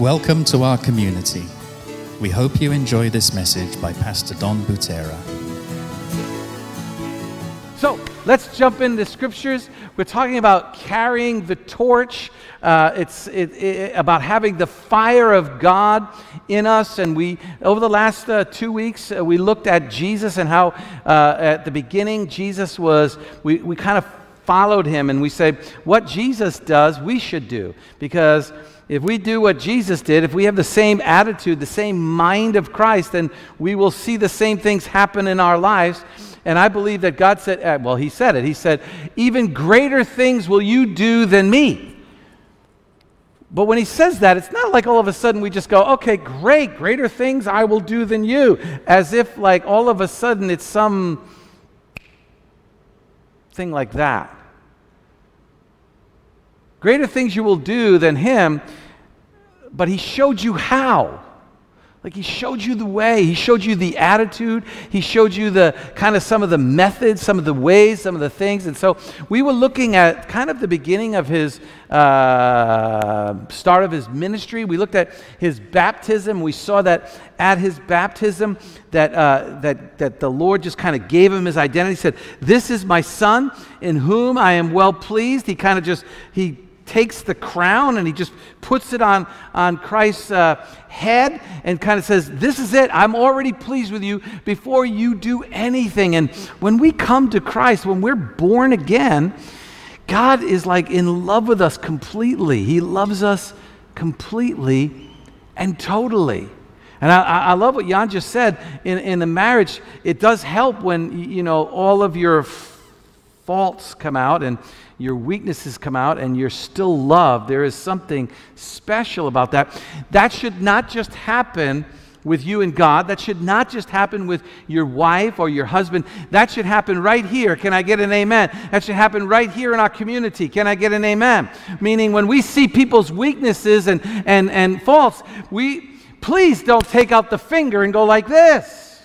Welcome to our community. We hope you enjoy this message by Pastor Don Butera. So let's jump into scriptures. We're talking about carrying the torch. Uh, it's it, it, about having the fire of God in us. And we, over the last uh, two weeks, uh, we looked at Jesus and how uh, at the beginning Jesus was, we, we kind of followed him and we say, what Jesus does, we should do. Because if we do what Jesus did, if we have the same attitude, the same mind of Christ, then we will see the same things happen in our lives. And I believe that God said, uh, well, He said it. He said, even greater things will you do than me. But when He says that, it's not like all of a sudden we just go, okay, great, greater things I will do than you. As if, like, all of a sudden it's some thing like that. Greater things you will do than Him but he showed you how. Like he showed you the way, he showed you the attitude, he showed you the kind of some of the methods, some of the ways, some of the things. And so we were looking at kind of the beginning of his uh, start of his ministry. We looked at his baptism. We saw that at his baptism that, uh, that, that the Lord just kind of gave him his identity. He said, This is my son in whom I am well pleased. He kind of just, he takes the crown and he just puts it on, on Christ's uh, head and kind of says, This is it. I'm already pleased with you before you do anything. And when we come to Christ, when we're born again, God is like in love with us completely. He loves us completely and totally. And I, I love what Jan just said. In, in the marriage, it does help when, you know, all of your faults come out and your weaknesses come out and you're still loved. There is something special about that. That should not just happen with you and God. That should not just happen with your wife or your husband. That should happen right here. Can I get an amen? That should happen right here in our community. Can I get an amen? Meaning, when we see people's weaknesses and, and, and faults, we please don't take out the finger and go like this.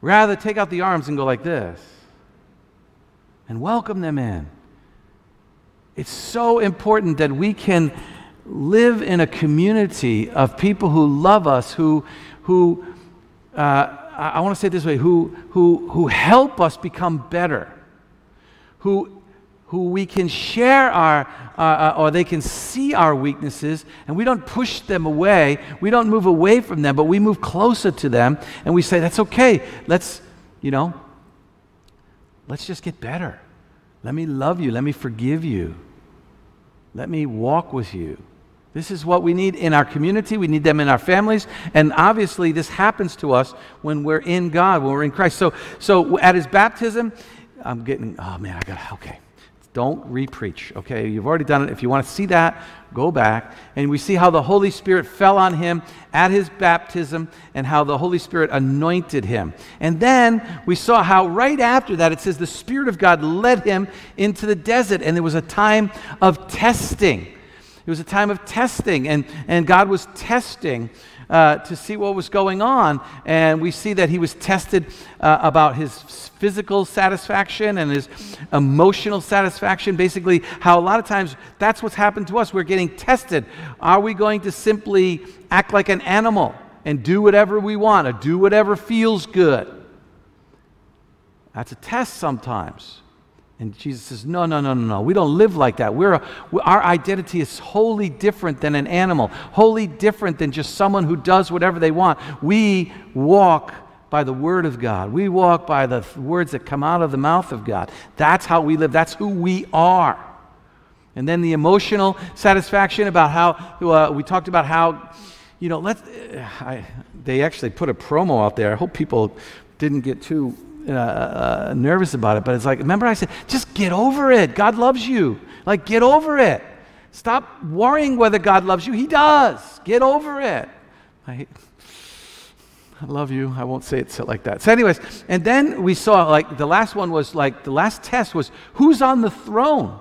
Rather, take out the arms and go like this and welcome them in. It's so important that we can live in a community of people who love us, who, who uh, I want to say it this way, who, who, who help us become better, who, who we can share our, uh, uh, or they can see our weaknesses, and we don't push them away. We don't move away from them, but we move closer to them, and we say, that's okay. Let's, you know, Let's just get better. Let me love you. Let me forgive you. Let me walk with you. This is what we need in our community. We need them in our families. And obviously, this happens to us when we're in God, when we're in Christ. So, so at his baptism, I'm getting, oh man, I got, okay. Don't repreach, okay? You've already done it. If you want to see that, go back. And we see how the Holy Spirit fell on him at his baptism and how the Holy Spirit anointed him. And then we saw how right after that it says the Spirit of God led him into the desert, and there was a time of testing. It was a time of testing, and, and God was testing uh, to see what was going on. And we see that he was tested uh, about his physical satisfaction and his emotional satisfaction. Basically, how a lot of times that's what's happened to us. We're getting tested. Are we going to simply act like an animal and do whatever we want or do whatever feels good? That's a test sometimes. And Jesus says, No, no, no, no, no. We don't live like that. We're a, our identity is wholly different than an animal, wholly different than just someone who does whatever they want. We walk by the Word of God, we walk by the words that come out of the mouth of God. That's how we live, that's who we are. And then the emotional satisfaction about how uh, we talked about how, you know, let's, I, they actually put a promo out there. I hope people didn't get too uh, uh, nervous about it, but it's like, remember I said, just get over it. God loves you. Like, get over it. Stop worrying whether God loves you. He does. Get over it. I, I love you. I won't say it like that. So, anyways, and then we saw like the last one was like the last test was who's on the throne?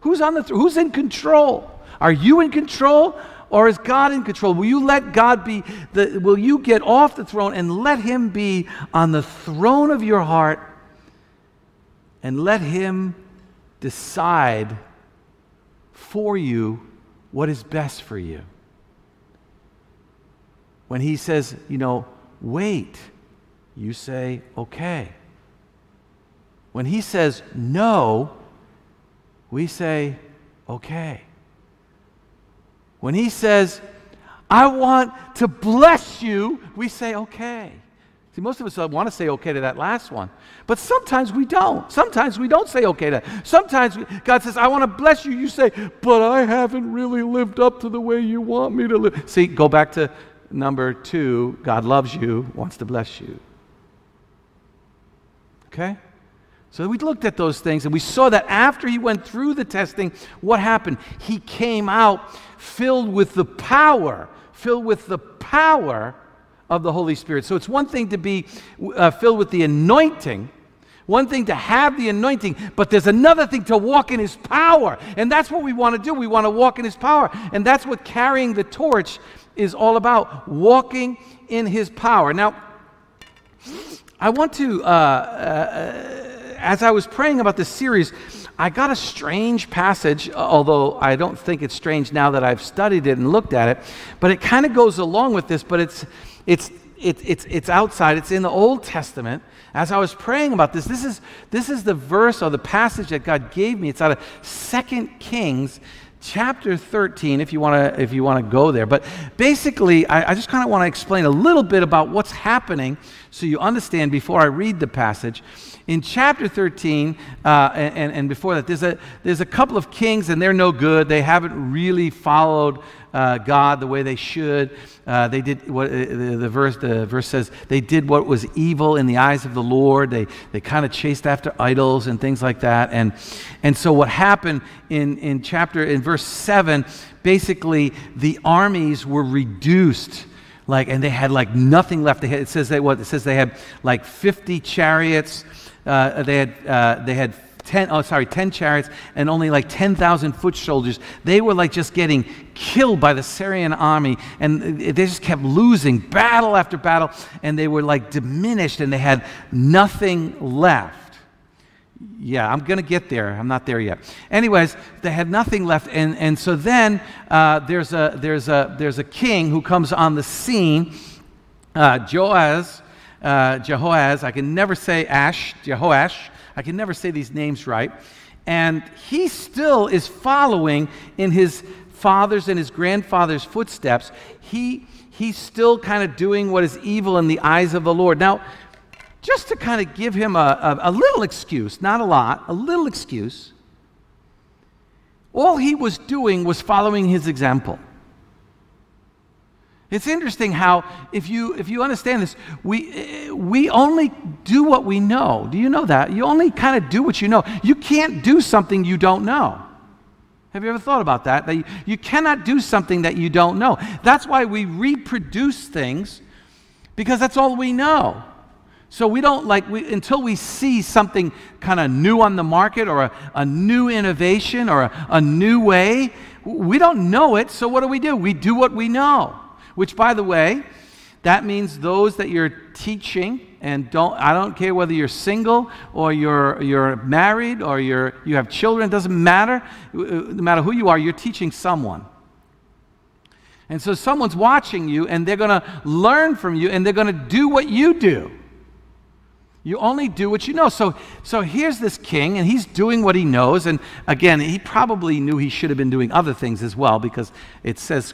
Who's on the throne? Who's in control? Are you in control or is God in control? Will you let God be the, will you get off the throne and let Him be on the throne of your heart and let Him decide for you what is best for you. When he says, you know, wait, you say, okay. When he says no, we say, okay. When he says, I want to bless you, we say, okay. See, most of us want to say okay to that last one, but sometimes we don't. Sometimes we don't say okay to that. Sometimes God says, I want to bless you. You say, but I haven't really lived up to the way you want me to live. See, go back to number two God loves you, wants to bless you. Okay? So we looked at those things and we saw that after he went through the testing, what happened? He came out filled with the power, filled with the power of the Holy Spirit. So it's one thing to be uh, filled with the anointing, one thing to have the anointing, but there's another thing to walk in his power. And that's what we want to do. We want to walk in his power. And that's what carrying the torch is all about walking in his power. Now, I want to, uh, uh, as I was praying about this series, I got a strange passage, uh, although I don't think it's strange now that I've studied it and looked at it, but it kind of goes along with this, but it's, it's, it, it's, it's outside, it's in the Old Testament. As I was praying about this, this is, this is the verse or the passage that God gave me. It's out of Second Kings chapter 13 if you want to if you want to go there but basically i, I just kind of want to explain a little bit about what's happening so you understand before i read the passage in chapter 13 uh, and, and before that there's a there's a couple of kings and they're no good they haven't really followed uh, God the way they should. Uh, they did what uh, the, the, verse, the verse says they did what was evil in the eyes of the Lord. They, they kind of chased after idols and things like that. And, and so what happened in, in chapter, in verse 7, basically the armies were reduced like and they had like nothing left they had, it says they what it says they had like 50 chariots uh, they had uh, they had 10, oh, sorry, 10 chariots and only like 10,000 foot soldiers. They were like just getting killed by the Syrian army and they just kept losing battle after battle and they were like diminished and they had nothing left. Yeah, I'm going to get there. I'm not there yet. Anyways, they had nothing left. And, and so then uh, there's, a, there's, a, there's a king who comes on the scene, uh, Joaz, uh, Jehoaz. I can never say Ash, Jehoash. I can never say these names right. And he still is following in his father's and his grandfather's footsteps. He, he's still kind of doing what is evil in the eyes of the Lord. Now, just to kind of give him a, a, a little excuse, not a lot, a little excuse, all he was doing was following his example. It's interesting how, if you, if you understand this, we, we only do what we know. Do you know that? You only kind of do what you know. You can't do something you don't know. Have you ever thought about that? That you, you cannot do something that you don't know. That's why we reproduce things, because that's all we know. So we don't like, we, until we see something kind of new on the market or a, a new innovation or a, a new way, we don't know it. So what do we do? We do what we know. Which, by the way, that means those that you're teaching, and don't, I don't care whether you're single or you're, you're married or you're, you have children, it doesn't matter. Uh, uh, no matter who you are, you're teaching someone. And so someone's watching you and they're going to learn from you and they're going to do what you do. You only do what you know. So, so here's this king, and he's doing what he knows. And again, he probably knew he should have been doing other things as well, because it says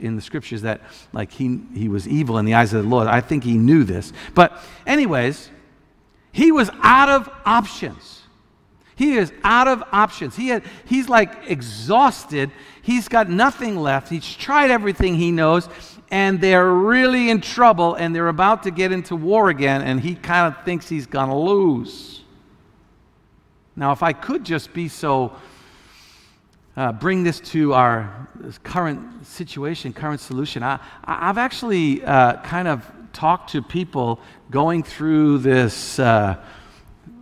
in the scriptures that like he, he was evil in the eyes of the Lord. I think he knew this. But, anyways, he was out of options. He is out of options. He had, he's like exhausted. He's got nothing left. He's tried everything he knows and they're really in trouble and they're about to get into war again, and he kind of thinks he's going to lose. Now, if I could just be so, uh, bring this to our current situation, current solution, I, I've actually uh, kind of talked to people going through this, uh,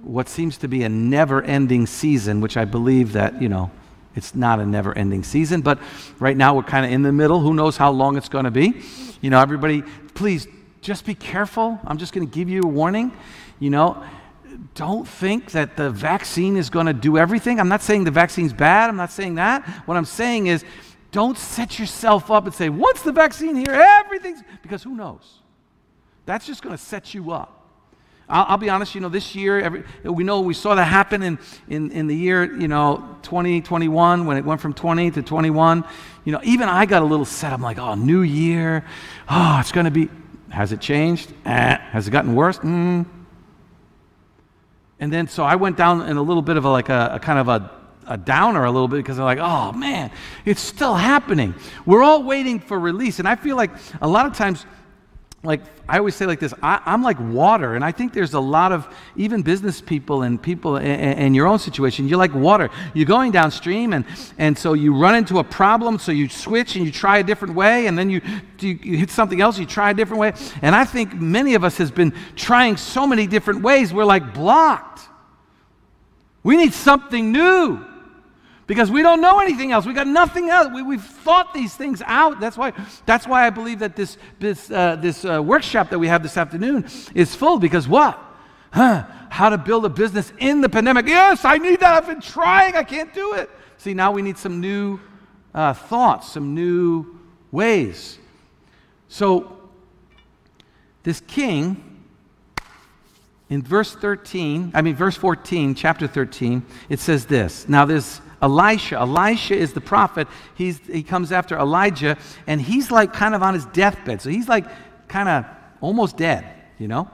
what seems to be a never ending season, which I believe that, you know, it's not a never ending season, but right now we're kind of in the middle. Who knows how long it's going to be? You know, everybody, please just be careful. I'm just going to give you a warning. You know, don't think that the vaccine is going to do everything. I'm not saying the vaccine's bad. I'm not saying that. What I'm saying is, don't set yourself up and say, once the vaccine here, everything's, because who knows? That's just going to set you up. I'll, I'll, be honest, you know, this year, every, we know we saw that happen in, in, in the year, you know, 2021, when it went from 20 to 21. You know, even I got a little set. I'm like, oh, new year. Oh, it's going to be. Has it changed? Eh. Has it gotten worse? Mm. And then, so I went down in a little bit of a, like a, a kind of a, a downer a little bit because I'm like, oh man, it's still happening. We're all waiting for release. And I feel like a lot of times like I always say like this I, am like water, and I think there's a lot of even business people and people in, your own situation. You're like water. You're going downstream, and, and so you run into a problem, so you switch and you try a different way, and then you, you, you hit something else, you try a different way. And I think many of us has been trying so many different ways, we're like blocked. We need something new because we don't know anything else. We got nothing else. We, have thought these things out. That's why, that's why I believe that this, this, uh, this uh, workshop that we have this afternoon is full because what? Huh? How to build a business in the pandemic. Yes, I need that. I've been trying. I can't do it. See, now we need some new uh, thoughts, some new ways. So, this king, in verse 13, I mean, verse 14, chapter 13, it says this. Now, there's Elisha. Elisha is the prophet. He's, he comes after Elijah, and he's like kind of on his deathbed. So he's like kind of almost dead, you know?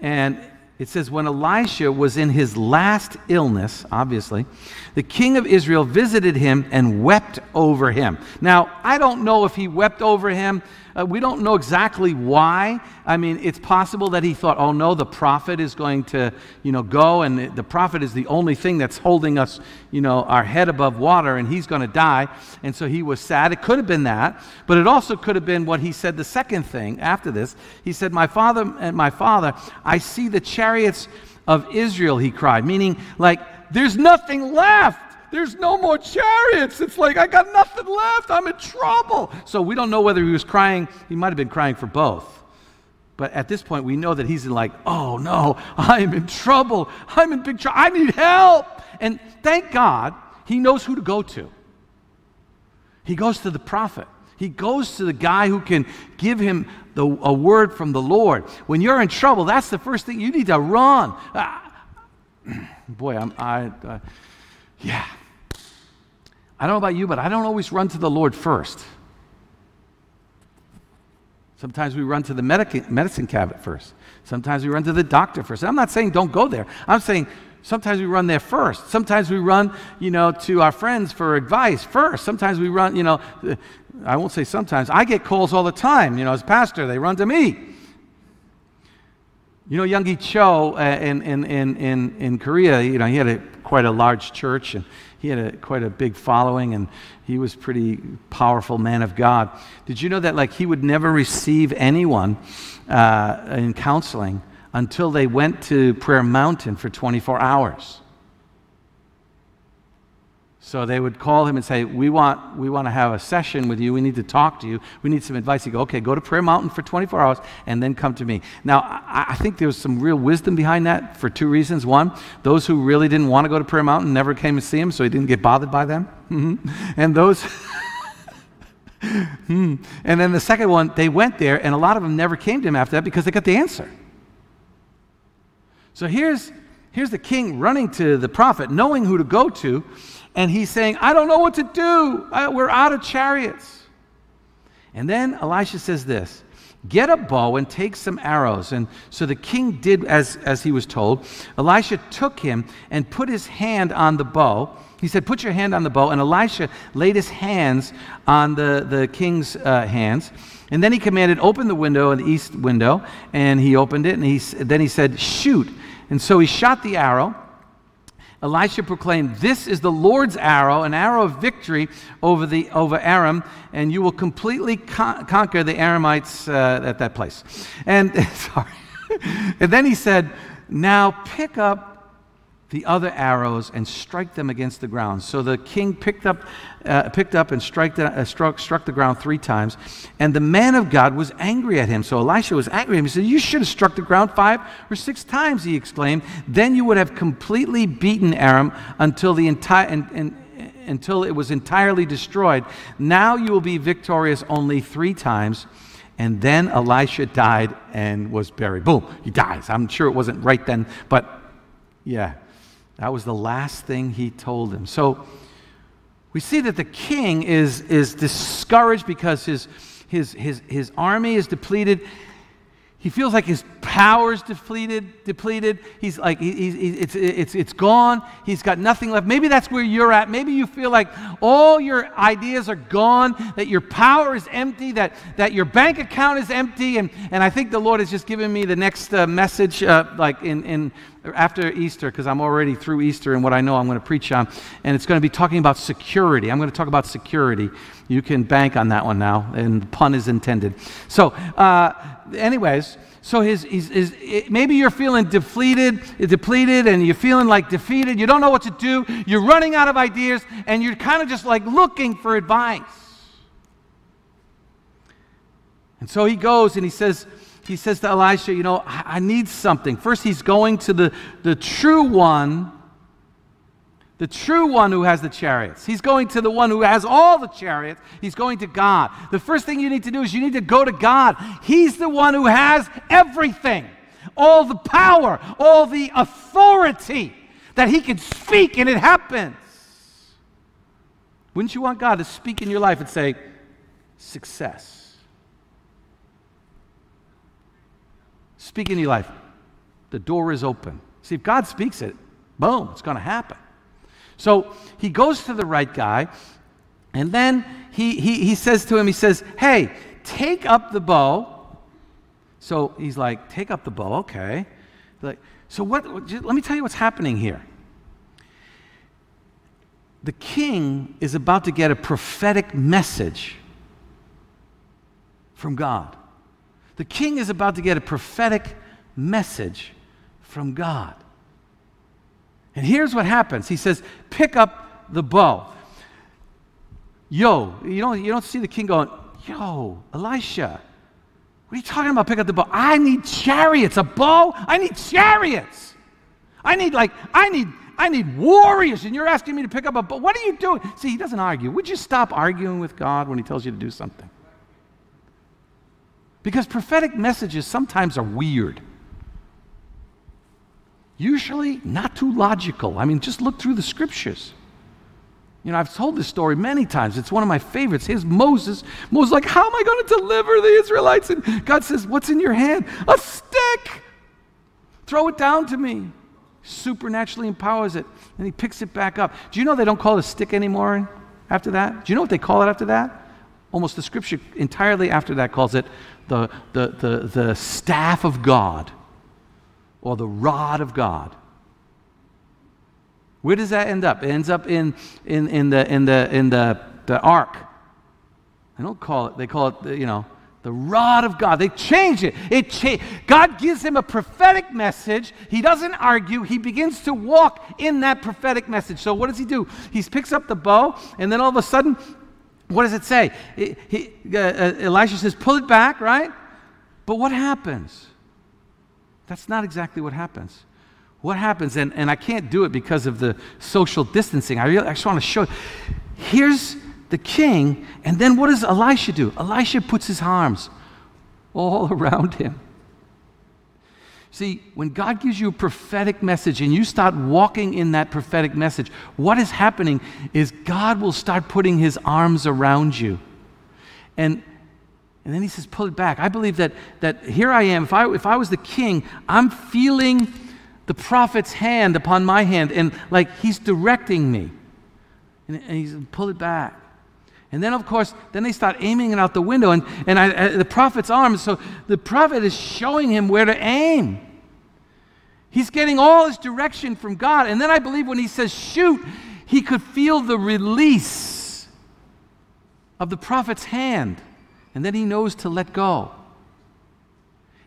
And it says, when Elisha was in his last illness, obviously, the king of Israel visited him and wept over him. Now, I don't know if he wept over him uh, we don't know exactly why. I mean, it's possible that he thought, oh no, the prophet is going to, you know, go, and the prophet is the only thing that's holding us, you know, our head above water, and he's going to die. And so he was sad. It could have been that, but it also could have been what he said the second thing after this. He said, My father and my father, I see the chariots of Israel, he cried, meaning like, there's nothing left. There's no more chariots. It's like, I got nothing left. I'm in trouble. So we don't know whether he was crying. He might have been crying for both. But at this point, we know that he's in like, oh no, I'm in trouble. I'm in big trouble. I need help. And thank God, he knows who to go to. He goes to the prophet. He goes to the guy who can give him the, a word from the Lord. When you're in trouble, that's the first thing you need to run. Ah, boy, I'm, I, uh, yeah. I don't know about you, but I don't always run to the Lord first. Sometimes we run to the medic- medicine cabinet first. Sometimes we run to the doctor first. I'm not saying don't go there. I'm saying sometimes we run there first. Sometimes we run, you know, to our friends for advice first. Sometimes we run, you know, I won't say sometimes. I get calls all the time, you know, as pastor, they run to me. You know, Yonggi Cho uh, in, in, in, in, Korea, you know, he had a, quite a large church and he had a, quite a big following and he was pretty powerful man of God. Did you know that like he would never receive anyone uh, in counseling until they went to Prayer Mountain for 24 hours? So they would call him and say, we want, we want to have a session with you. We need to talk to you. We need some advice. He'd go, Okay, go to Prayer Mountain for 24 hours and then come to me. Now, I, I think there was some real wisdom behind that for two reasons. One, those who really didn't want to go to Prayer Mountain never came to see him, so he didn't get bothered by them. Mm-hmm. And those. hmm. And then the second one, they went there, and a lot of them never came to him after that because they got the answer. So here's, here's the king running to the prophet, knowing who to go to and he's saying, I don't know what to do. I, we're out of chariots. And then Elisha says this Get a bow and take some arrows. And so the king did as, as he was told. Elisha took him and put his hand on the bow. He said, Put your hand on the bow. And Elisha laid his hands on the, the king's uh, hands. And then he commanded, Open the window, the east window. And he opened it. And he, then he said, Shoot. And so he shot the arrow. Elisha proclaimed, This is the Lord's arrow, an arrow of victory over, the, over Aram, and you will completely con- conquer the Aramites uh, at that place. And, sorry. and then he said, Now pick up the other arrows and strike them against the ground. So the king picked up, uh, picked up and the, uh, struck, struck the ground three times. And the man of God was angry at him. So Elisha was angry at him. He said, You should have struck the ground five or six times, he exclaimed. Then you would have completely beaten Aram until the entire. And, and, until it was entirely destroyed. Now you will be victorious only three times. And then Elisha died and was buried. Boom, he dies. I'm sure it wasn't right then, but yeah, that was the last thing he told him. So we see that the king is, is discouraged because his, his, his, his army is depleted he feels like his power's depleted, depleted. He's like, he, he, it's, it's, it's gone. He's got nothing left. Maybe that's where you're at. Maybe you feel like all your ideas are gone, that your power is empty, that, that your bank account is empty. And, and I think the Lord has just given me the next uh, message, uh, like in, in after Easter, because I'm already through Easter and what I know I'm going to preach on. And it's going to be talking about security. I'm going to talk about security. You can bank on that one now, and the pun is intended. So, uh, anyways, so his, his, his, maybe you're feeling depleted, depleted, and you're feeling like defeated. You don't know what to do. You're running out of ideas, and you're kind of just like looking for advice. And so he goes and he says, he says to Elisha, You know, I need something. First, he's going to the, the true one the true one who has the chariots. He's going to the one who has all the chariots. He's going to God. The first thing you need to do is you need to go to God. He's the one who has everything all the power, all the authority that He can speak and it happens. Wouldn't you want God to speak in your life and say, success? Speak in your life. The door is open. See, if God speaks it, boom, it's going to happen. So he goes to the right guy, and then he, he, he says to him, he says, Hey, take up the bow. So he's like, Take up the bow, okay. Like, so what, let me tell you what's happening here. The king is about to get a prophetic message from God. The king is about to get a prophetic message from God. And here's what happens He says, Pick up the bow. Yo, you don't, you don't see the king going, Yo, Elisha, what are you talking about? Pick up the bow. I need chariots. A bow? I need chariots. I need, like, I need. I need warriors, and you're asking me to pick up a bow. What are you doing? See, he doesn't argue. Would you stop arguing with God when he tells you to do something? Because prophetic messages sometimes are weird usually not too logical. I mean, just look through the scriptures. You know, I've told this story many times. It's one of my favorites. Here's Moses. Moses, like, how am I going to deliver the Israelites? And God says, What's in your hand? A stick. Throw it down to me. Supernaturally empowers it. And he picks it back up. Do you know they don't call it a stick anymore after that? Do you know what they call it after that? Almost the scripture entirely after that calls it the, the, the, the staff of God or the rod of God. Where does that end up? It ends up in, in, in, the, in, the, in the, the ark. They don't call it, they call it, you know, the rod of God. They change it. It cha- God gives him a prophetic message. He doesn't argue. He begins to walk in that prophetic message. So what does he do? He picks up the bow, and then all of a sudden, what does it say? He, he, uh, uh, Elisha says, "Pull it back," right? But what happens? That's not exactly what happens. What happens, and, and I can't do it because of the social distancing. I, really, I just want to show. You. Here's the king, and then what does Elisha do? Elisha puts his arms all around him. See, when God gives you a prophetic message and you start walking in that prophetic message, what is happening is God will start putting his arms around you. And and then he says, pull it back. I believe that, that here I am. If I, if I was the king, I'm feeling the prophet's hand upon my hand, and like he's directing me. And, and he's pull it back. And then, of course, then they start aiming it out the window, and, and I, I, the prophet's arm. So the prophet is showing him where to aim. He's getting all his direction from God. And then I believe when he says shoot, he could feel the release of the prophet's hand and then he knows to let go.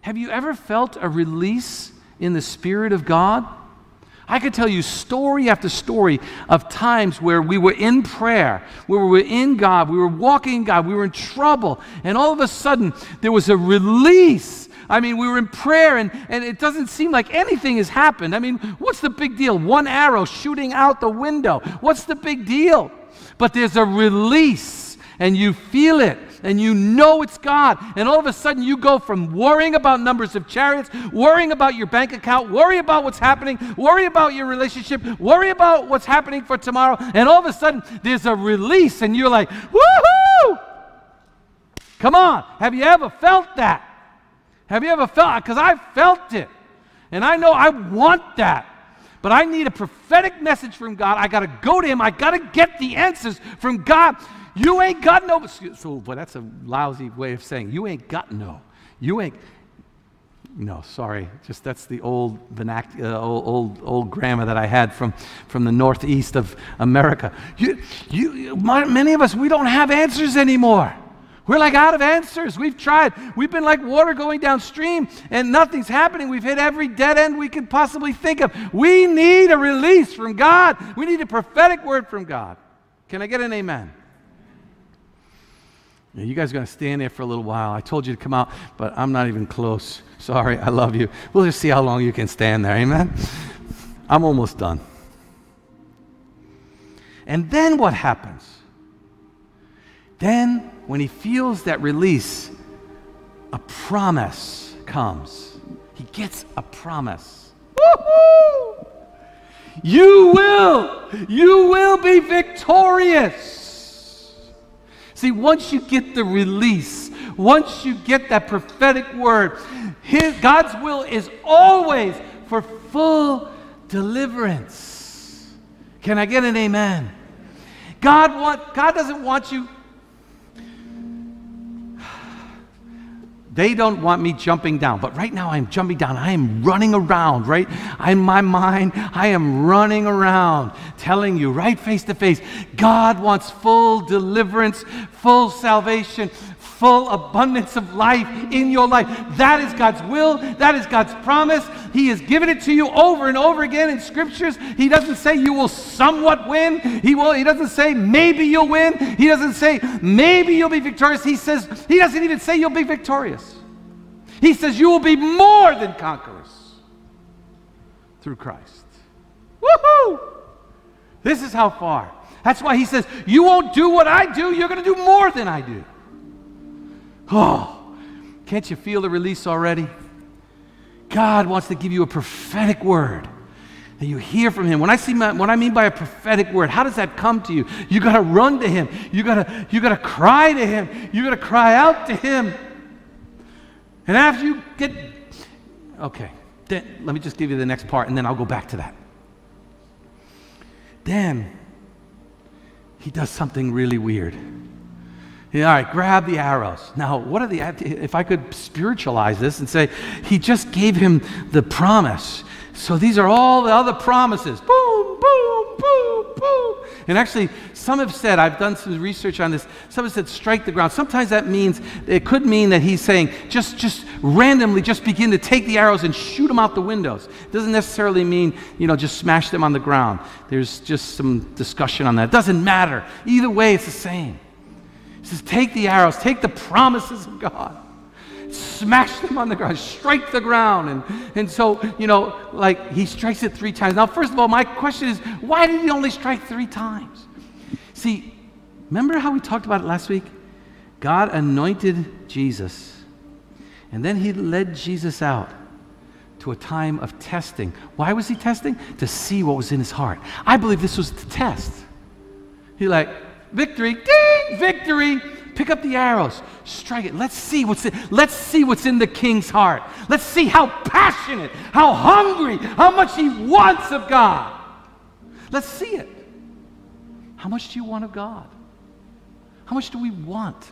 Have you ever felt a release in the Spirit of God? I could tell you story after story of times where we were in prayer, where we were in God, we were walking in God, we were in trouble, and all of a sudden there was a release. I mean, we were in prayer and, and it doesn't seem like anything has happened. I mean, what's the big deal? One arrow shooting out the window. What's the big deal? but there's a release and you feel it and you know it's God. And all of a sudden, you go from worrying about numbers of chariots, worrying about your bank account, worry about what's happening, worry about your relationship, worry about what's happening for tomorrow. And all of a sudden, there's a release, and you're like, woohoo! Come on. Have you ever felt that? Have you ever felt Because I felt it. And I know I want that. But I need a prophetic message from God. I got to go to Him. I got to get the answers from God. You ain't got no. So, but that's a lousy way of saying you ain't got no. You ain't. No, sorry. Just that's the old vernac- uh, old, old, old grammar that I had from, from the northeast of America. You, you, many of us, we don't have answers anymore. We're like out of answers. We've tried. We've been like water going downstream and nothing's happening. We've hit every dead end we could possibly think of. We need a release from God. We need a prophetic word from God. Can I get an amen? You guys are going to stand there for a little while. I told you to come out, but I'm not even close. Sorry, I love you. We'll just see how long you can stand there. Amen? I'm almost done. And then what happens? Then, when he feels that release, a promise comes. He gets a promise. Woo-hoo! You will, you will be victorious. See, once you get the release, once you get that prophetic word, his, God's will is always for full deliverance. Can I get an amen? God, want, God doesn't want you They don't want me jumping down, but right now I'm jumping down. I am running around, right? In my mind, I am running around telling you right face to face God wants full deliverance, full salvation, full abundance of life in your life. That is God's will. That is God's promise. He has given it to you over and over again in scriptures. He doesn't say you will somewhat win. He will he doesn't say maybe you'll win. He doesn't say maybe you'll be victorious. He says he doesn't even say you'll be victorious. He says you will be more than conquerors through Christ. Woohoo! This is how far. That's why he says, You won't do what I do, you're going to do more than I do. Oh, can't you feel the release already? God wants to give you a prophetic word that you hear from him. When I see my, what I mean by a prophetic word, how does that come to you? You got to run to him. You got to you got to cry to him. You got to cry out to him. And after you get okay, then let me just give you the next part and then I'll go back to that. Then he does something really weird. All right, grab the arrows. Now, what are the, if I could spiritualize this and say, he just gave him the promise. So these are all the other promises. Boom, boom, boom, boom. And actually, some have said, I've done some research on this, some have said strike the ground. Sometimes that means, it could mean that he's saying, just, just randomly, just begin to take the arrows and shoot them out the windows. It doesn't necessarily mean, you know, just smash them on the ground. There's just some discussion on that. It doesn't matter. Either way, it's the same. Says, Take the arrows, take the promises of God, smash them on the ground, strike the ground. And, and so, you know, like he strikes it three times. Now, first of all, my question is, why did he only strike three times? See, remember how we talked about it last week? God anointed Jesus, and then he led Jesus out to a time of testing. Why was he testing? To see what was in his heart. I believe this was the test. He like, victory, ding, victory. Pick up the arrows, strike it. Let's see what's in, let's see what's in the king's heart. Let's see how passionate, how hungry, how much he wants of God. Let's see it. How much do you want of God? How much do we want?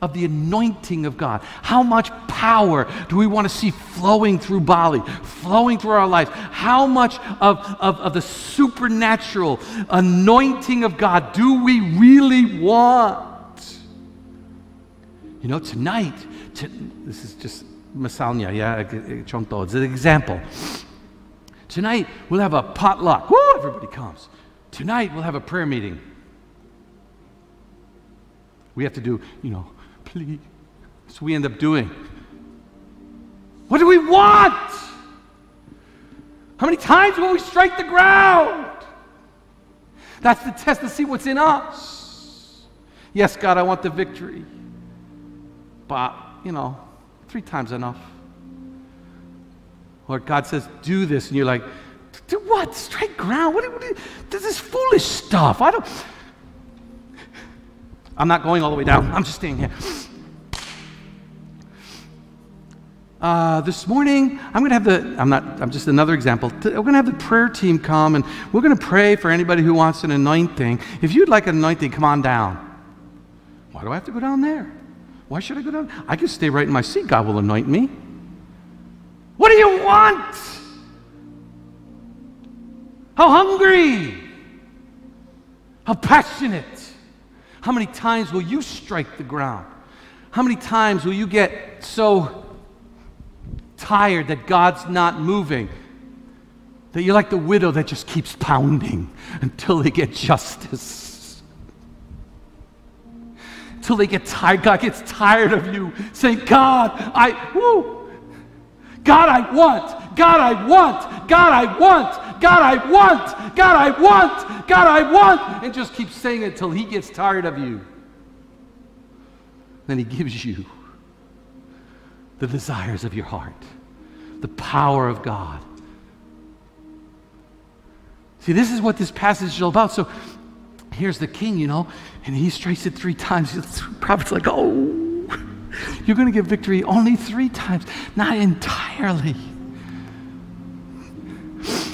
of the anointing of God. How much power do we want to see flowing through Bali, flowing through our lives? How much of, of, of the supernatural anointing of God do we really want? You know, tonight, to, this is just misalnya, yeah, contoh, it's an example. Tonight, we'll have a potluck. Woo, everybody comes. Tonight, we'll have a prayer meeting. We have to do, you know, please. So we end up doing. What do we want? How many times will we strike the ground? That's the test to see what's in us. Yes, God, I want the victory. But, you know, three times enough. Or God says, do this, and you're like, do what? Straight ground? What, what, this is foolish stuff. I don't. I'm not going all the way down. I'm just staying here. Uh, this morning, I'm going to have the, I'm not, I'm just another example. We're going to have the prayer team come and we're going to pray for anybody who wants an anointing. If you'd like an anointing, come on down. Why do I have to go down there? Why should I go down? I can stay right in my seat. God will anoint me. What do you want? How hungry? How passionate? How many times will you strike the ground? How many times will you get so tired that God's not moving. That you're like the widow that just keeps pounding until they get justice. Until they get tired. God gets tired of you saying, God, I, woo, God, I want, God, I want, God, I want, God, I want, God, I want, God, I want, and just keep saying it till He gets tired of you. Then He gives you the desires of your heart, the power of God. See, this is what this passage is all about. So here's the king, you know, and he strikes it three times. The prophet's like, oh, you're going to get victory only three times, not entirely.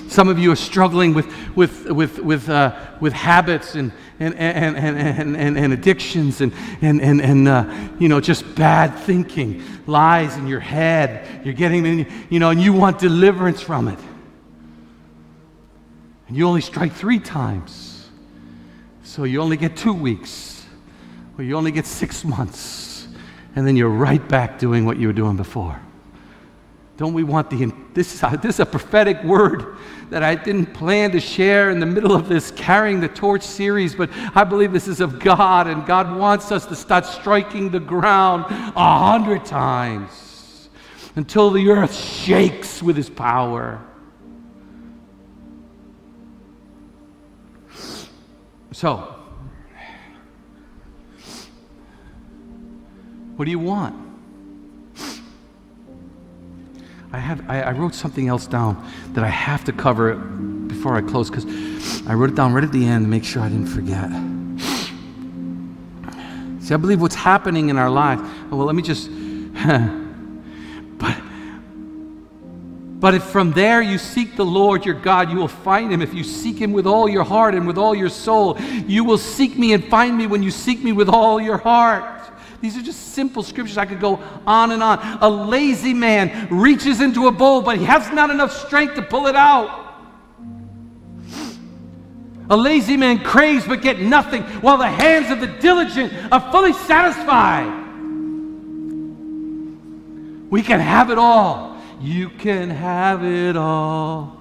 Some of you are struggling with, with, with, with, uh, with habits and, and, and, and, and, and, addictions and, and, and, and uh, you know, just bad thinking, lies in your head. You're getting, you know, and you want deliverance from it. And you only strike three times. So you only get two weeks, or you only get six months, and then you're right back doing what you were doing before. Don't we want the, this is, a, this is a prophetic word that I didn't plan to share in the middle of this Carrying the Torch series, but I believe this is of God, and God wants us to start striking the ground a hundred times until the earth shakes with His power. So, what do you want? I, have, I, I, wrote something else down that I have to cover before I close because I wrote it down right at the end to make sure I didn't forget. See, I believe what's happening in our life. Oh, well, let me just. but, if from there you seek the Lord your God, you will find him. If you seek him with all your heart and with all your soul, you will seek me and find me when you seek me with all your heart. These are just simple scriptures. I could go on and on. A lazy man reaches into a bowl, but he has not enough strength to pull it out. A lazy man craves but get nothing, while the hands of the diligent are fully satisfied. We can have it all. You can have it all.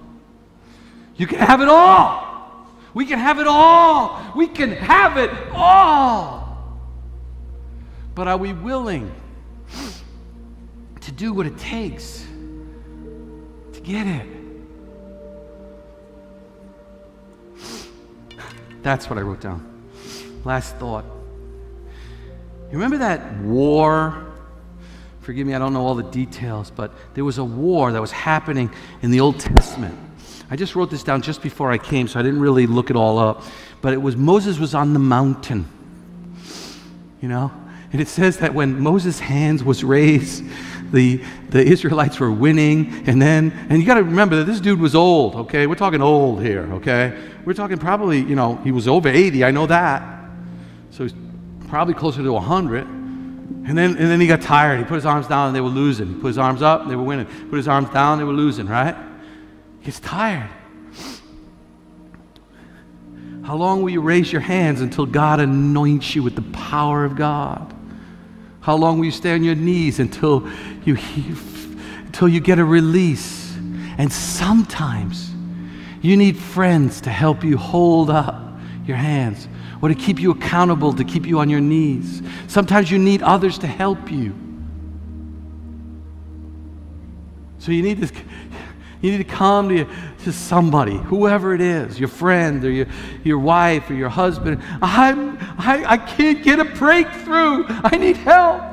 You can have it all. We can have it all. We can have it all. But are we willing to do what it takes to get it? That's what I wrote down. Last thought. You remember that war? Forgive me, I don't know all the details, but there was a war that was happening in the Old Testament. I just wrote this down just before I came, so I didn't really look it all up. But it was Moses was on the mountain. You know? And it says that when Moses' hands was raised, the, the Israelites were winning. And then, and you got to remember that this dude was old, okay? We're talking old here, okay? We're talking probably, you know, he was over 80, I know that. So he's probably closer to 100. And then, and then he got tired. He put his arms down and they were losing. He put his arms up, they were winning. Put his arms down, they were losing, right? He gets tired. How long will you raise your hands until God anoints you with the power of God? How long will you stay on your knees until you, until you get a release? And sometimes you need friends to help you hold up your hands or to keep you accountable, to keep you on your knees. Sometimes you need others to help you. So you need to, you need to come to, to somebody, whoever it is, your friend or your, your wife or your husband, I'm, I, I can't get a breakthrough. I need help.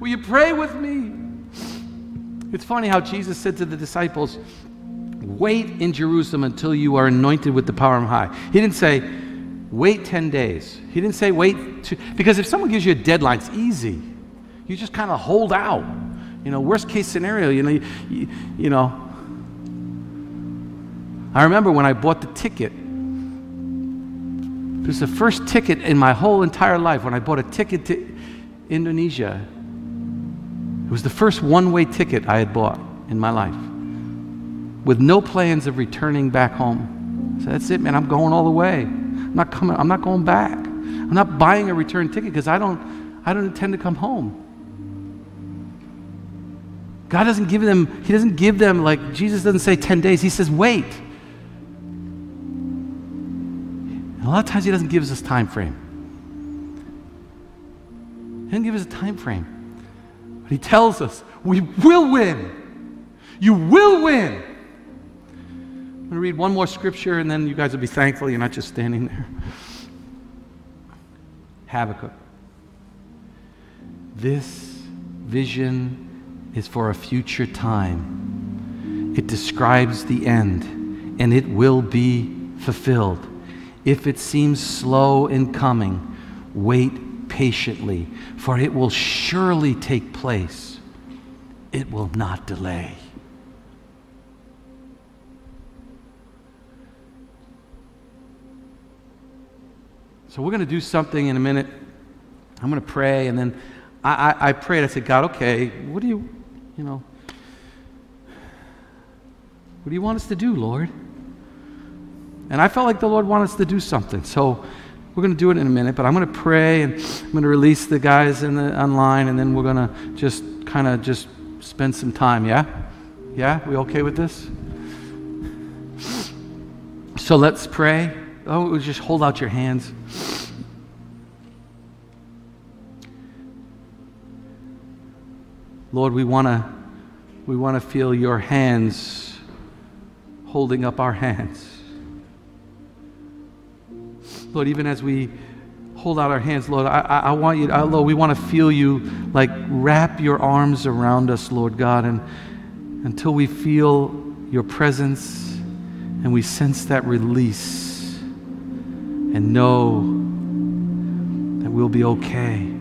Will you pray with me? It's funny how Jesus said to the disciples, Wait in Jerusalem until you are anointed with the power of high. He didn't say, Wait 10 days. He didn't say, Wait, to, because if someone gives you a deadline, it's easy. You just kind of hold out. You know, worst case scenario, you know, you, you, you know. I remember when I bought the ticket. It was the first ticket in my whole entire life when I bought a ticket to Indonesia. It was the first one way ticket I had bought in my life with no plans of returning back home. So That's it, man. I'm going all the way. I'm not coming, I'm not going back. I'm not buying a return ticket because I don't, I don't intend to come home. God doesn't give them, He doesn't give them like Jesus doesn't say 10 days, He says, wait. And a lot of times He doesn't give us this time frame. He doesn't give us a time frame. But He tells us, we will win. You will win. Going to read one more scripture and then you guys will be thankful you're not just standing there. Habakkuk. This vision is for a future time. It describes the end, and it will be fulfilled. If it seems slow in coming, wait patiently, for it will surely take place. It will not delay. So, we're going to do something in a minute. I'm going to pray, and then I, I, I prayed. I said, God, okay, what do you, you know, what do you want us to do, Lord? And I felt like the Lord wanted us to do something. So we're going to do it in a minute, but I'm going to pray and I'm going to release the guys in the online, and then we're going to just kind of just spend some time. Yeah? Yeah? We okay with this? So let's pray. Oh, just hold out your hands. Lord, we want to we want to feel your hands holding up our hands. Lord, even as we hold out our hands, Lord, I, I, want you, I, Lord, we want to feel you like wrap your arms around us, Lord God, and until we feel your presence and we sense that release and know that we'll be okay.